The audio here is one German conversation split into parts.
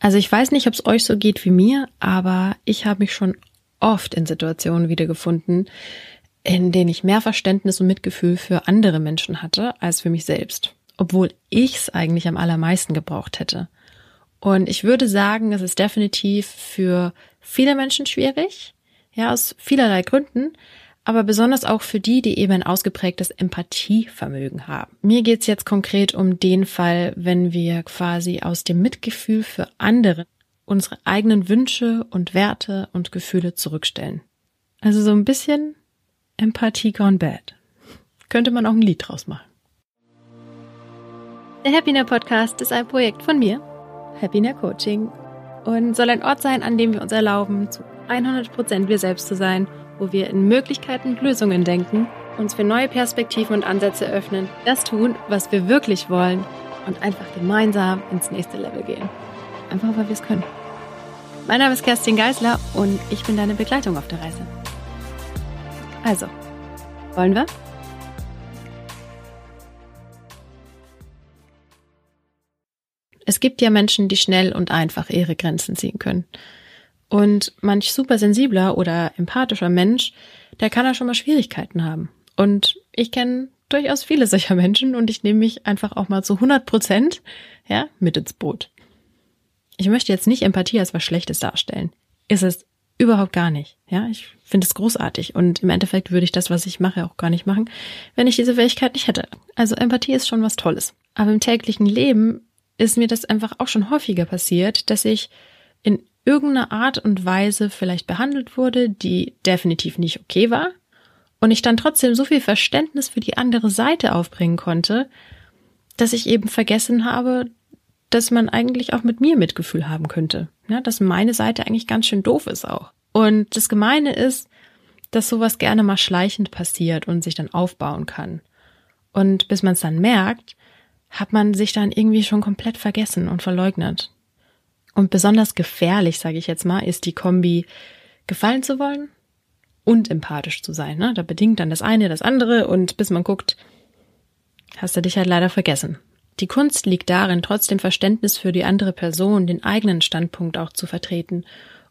Also ich weiß nicht, ob es euch so geht wie mir, aber ich habe mich schon oft in Situationen wiedergefunden, in denen ich mehr Verständnis und Mitgefühl für andere Menschen hatte als für mich selbst, obwohl ich es eigentlich am allermeisten gebraucht hätte. Und ich würde sagen, es ist definitiv für viele Menschen schwierig, ja, aus vielerlei Gründen, aber besonders auch für die, die eben ein ausgeprägtes Empathievermögen haben. Mir geht's jetzt konkret um den Fall, wenn wir quasi aus dem Mitgefühl für andere unsere eigenen Wünsche und Werte und Gefühle zurückstellen. Also so ein bisschen Empathie gone bad. Könnte man auch ein Lied draus machen. Der Happiner Podcast ist ein Projekt von mir, Happiner Coaching, und soll ein Ort sein, an dem wir uns erlauben, zu 100 Prozent wir selbst zu sein, wo wir in Möglichkeiten und Lösungen denken, uns für neue Perspektiven und Ansätze öffnen, das tun, was wir wirklich wollen und einfach gemeinsam ins nächste Level gehen. Einfach weil wir es können. Mein Name ist Kerstin Geisler und ich bin deine Begleitung auf der Reise. Also, wollen wir? Es gibt ja Menschen, die schnell und einfach ihre Grenzen ziehen können. Und manch supersensibler oder empathischer Mensch, der kann da schon mal Schwierigkeiten haben. Und ich kenne durchaus viele solcher Menschen und ich nehme mich einfach auch mal zu 100 Prozent, ja, mit ins Boot. Ich möchte jetzt nicht Empathie als was Schlechtes darstellen. Ist es überhaupt gar nicht. Ja, ich finde es großartig und im Endeffekt würde ich das, was ich mache, auch gar nicht machen, wenn ich diese Fähigkeit nicht hätte. Also Empathie ist schon was Tolles. Aber im täglichen Leben ist mir das einfach auch schon häufiger passiert, dass ich in irgendeiner Art und Weise vielleicht behandelt wurde, die definitiv nicht okay war und ich dann trotzdem so viel Verständnis für die andere Seite aufbringen konnte, dass ich eben vergessen habe, dass man eigentlich auch mit mir Mitgefühl haben könnte. Ja, dass meine Seite eigentlich ganz schön doof ist auch. Und das Gemeine ist, dass sowas gerne mal schleichend passiert und sich dann aufbauen kann. Und bis man es dann merkt, hat man sich dann irgendwie schon komplett vergessen und verleugnet. Und besonders gefährlich, sage ich jetzt mal, ist die Kombi gefallen zu wollen und empathisch zu sein. Ne? Da bedingt dann das eine das andere und bis man guckt, hast du dich halt leider vergessen. Die Kunst liegt darin, trotzdem Verständnis für die andere Person, den eigenen Standpunkt auch zu vertreten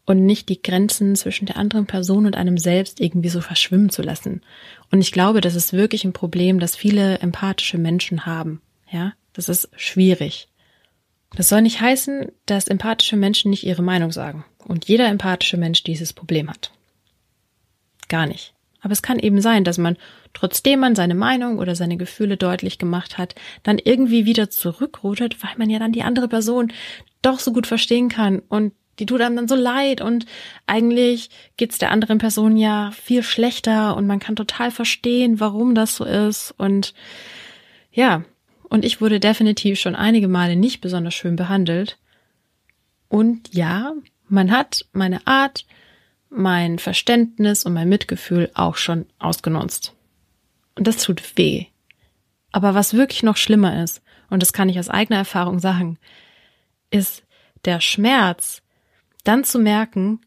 und nicht die Grenzen zwischen der anderen Person und einem selbst irgendwie so verschwimmen zu lassen. Und ich glaube, das ist wirklich ein Problem, das viele empathische Menschen haben. Ja, das ist schwierig. Das soll nicht heißen, dass empathische Menschen nicht ihre Meinung sagen und jeder empathische Mensch dieses Problem hat. Gar nicht. Aber es kann eben sein, dass man, trotzdem man seine Meinung oder seine Gefühle deutlich gemacht hat, dann irgendwie wieder zurückrudert, weil man ja dann die andere Person doch so gut verstehen kann und die tut einem dann so leid und eigentlich geht's der anderen Person ja viel schlechter und man kann total verstehen, warum das so ist und ja, und ich wurde definitiv schon einige Male nicht besonders schön behandelt. Und ja, man hat meine Art, mein Verständnis und mein Mitgefühl auch schon ausgenutzt. Und das tut weh. Aber was wirklich noch schlimmer ist, und das kann ich aus eigener Erfahrung sagen, ist der Schmerz, dann zu merken,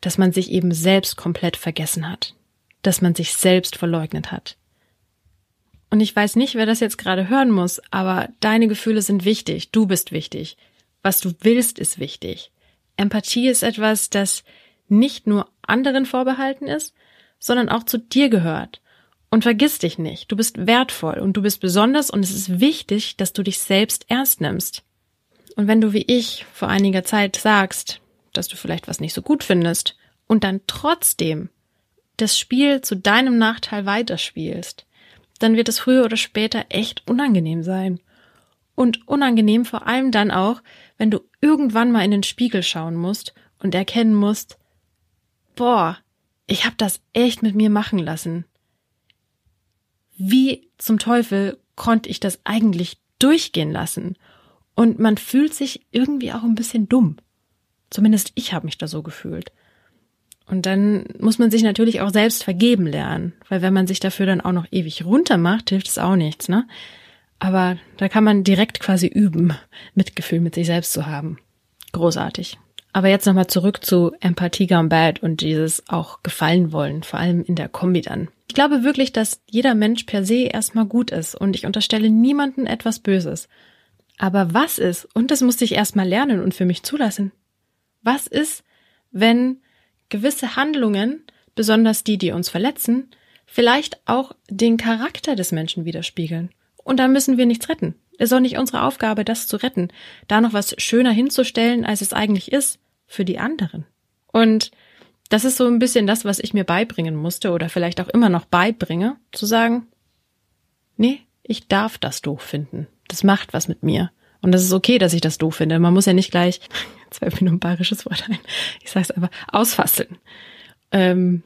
dass man sich eben selbst komplett vergessen hat, dass man sich selbst verleugnet hat. Und ich weiß nicht, wer das jetzt gerade hören muss, aber deine Gefühle sind wichtig, du bist wichtig, was du willst ist wichtig. Empathie ist etwas, das nicht nur anderen vorbehalten ist, sondern auch zu dir gehört. Und vergiss dich nicht, du bist wertvoll und du bist besonders und es ist wichtig, dass du dich selbst ernst nimmst. Und wenn du wie ich vor einiger Zeit sagst, dass du vielleicht was nicht so gut findest und dann trotzdem das Spiel zu deinem Nachteil weiterspielst, dann wird es früher oder später echt unangenehm sein. Und unangenehm vor allem dann auch, wenn du irgendwann mal in den Spiegel schauen musst und erkennen musst, boah, ich hab das echt mit mir machen lassen. Wie zum Teufel konnte ich das eigentlich durchgehen lassen? Und man fühlt sich irgendwie auch ein bisschen dumm. Zumindest ich habe mich da so gefühlt. Und dann muss man sich natürlich auch selbst vergeben lernen, weil wenn man sich dafür dann auch noch ewig runter macht, hilft es auch nichts, ne? Aber da kann man direkt quasi üben, Mitgefühl mit sich selbst zu haben. Großartig. Aber jetzt nochmal zurück zu Empathie gone bad und dieses auch gefallen wollen, vor allem in der Kombi dann. Ich glaube wirklich, dass jeder Mensch per se erstmal gut ist und ich unterstelle niemanden etwas Böses. Aber was ist, und das musste ich erstmal lernen und für mich zulassen, was ist, wenn gewisse Handlungen, besonders die, die uns verletzen, vielleicht auch den Charakter des Menschen widerspiegeln. Und dann müssen wir nichts retten. Es ist auch nicht unsere Aufgabe, das zu retten, da noch was schöner hinzustellen, als es eigentlich ist, für die anderen. Und das ist so ein bisschen das, was ich mir beibringen musste oder vielleicht auch immer noch beibringe, zu sagen, nee, ich darf das doof finden. Das macht was mit mir. Und das ist okay, dass ich das doof finde. Man muss ja nicht gleich, jetzt fällt mir nur ein bayerisches Wort ein, ich sag's einfach, ausfasseln. Ähm,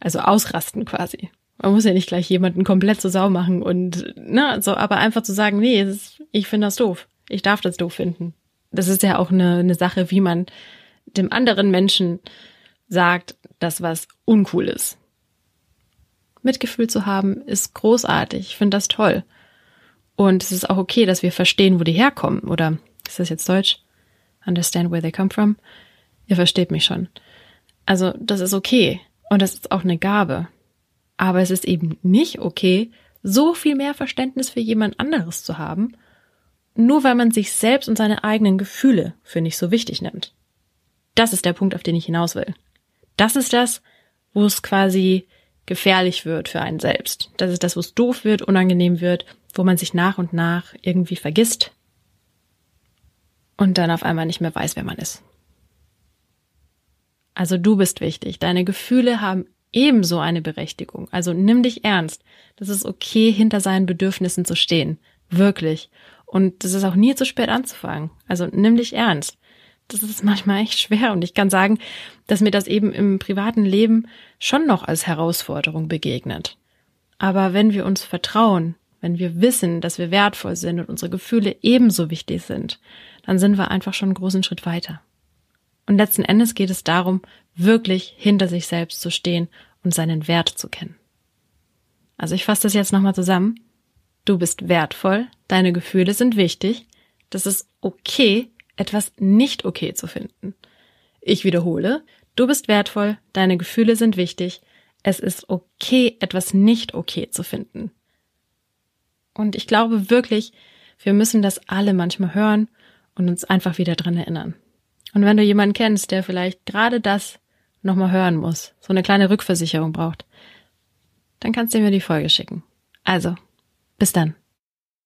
also ausrasten quasi. Man muss ja nicht gleich jemanden komplett zur Sau machen und, ne, so, aber einfach zu sagen, nee, ist, ich finde das doof. Ich darf das doof finden. Das ist ja auch eine, eine Sache, wie man dem anderen Menschen sagt, dass was uncool ist. Mitgefühl zu haben ist großartig. Ich finde das toll. Und es ist auch okay, dass wir verstehen, wo die herkommen. Oder ist das jetzt Deutsch? Understand where they come from? Ihr versteht mich schon. Also, das ist okay. Und das ist auch eine Gabe. Aber es ist eben nicht okay, so viel mehr Verständnis für jemand anderes zu haben, nur weil man sich selbst und seine eigenen Gefühle für nicht so wichtig nimmt. Das ist der Punkt, auf den ich hinaus will. Das ist das, wo es quasi gefährlich wird für einen selbst. Das ist das, wo es doof wird, unangenehm wird wo man sich nach und nach irgendwie vergisst und dann auf einmal nicht mehr weiß, wer man ist. Also du bist wichtig. Deine Gefühle haben ebenso eine Berechtigung. Also nimm dich ernst. Das ist okay, hinter seinen Bedürfnissen zu stehen. Wirklich. Und es ist auch nie zu spät anzufangen. Also nimm dich ernst. Das ist manchmal echt schwer und ich kann sagen, dass mir das eben im privaten Leben schon noch als Herausforderung begegnet. Aber wenn wir uns vertrauen, wenn wir wissen, dass wir wertvoll sind und unsere Gefühle ebenso wichtig sind, dann sind wir einfach schon einen großen Schritt weiter. Und letzten Endes geht es darum, wirklich hinter sich selbst zu stehen und seinen Wert zu kennen. Also ich fasse das jetzt nochmal zusammen. Du bist wertvoll, deine Gefühle sind wichtig, das ist okay, etwas nicht okay zu finden. Ich wiederhole, du bist wertvoll, deine Gefühle sind wichtig, es ist okay, etwas nicht okay zu finden. Und ich glaube wirklich, wir müssen das alle manchmal hören und uns einfach wieder dran erinnern. Und wenn du jemanden kennst, der vielleicht gerade das nochmal hören muss, so eine kleine Rückversicherung braucht, dann kannst du mir die Folge schicken. Also, bis dann.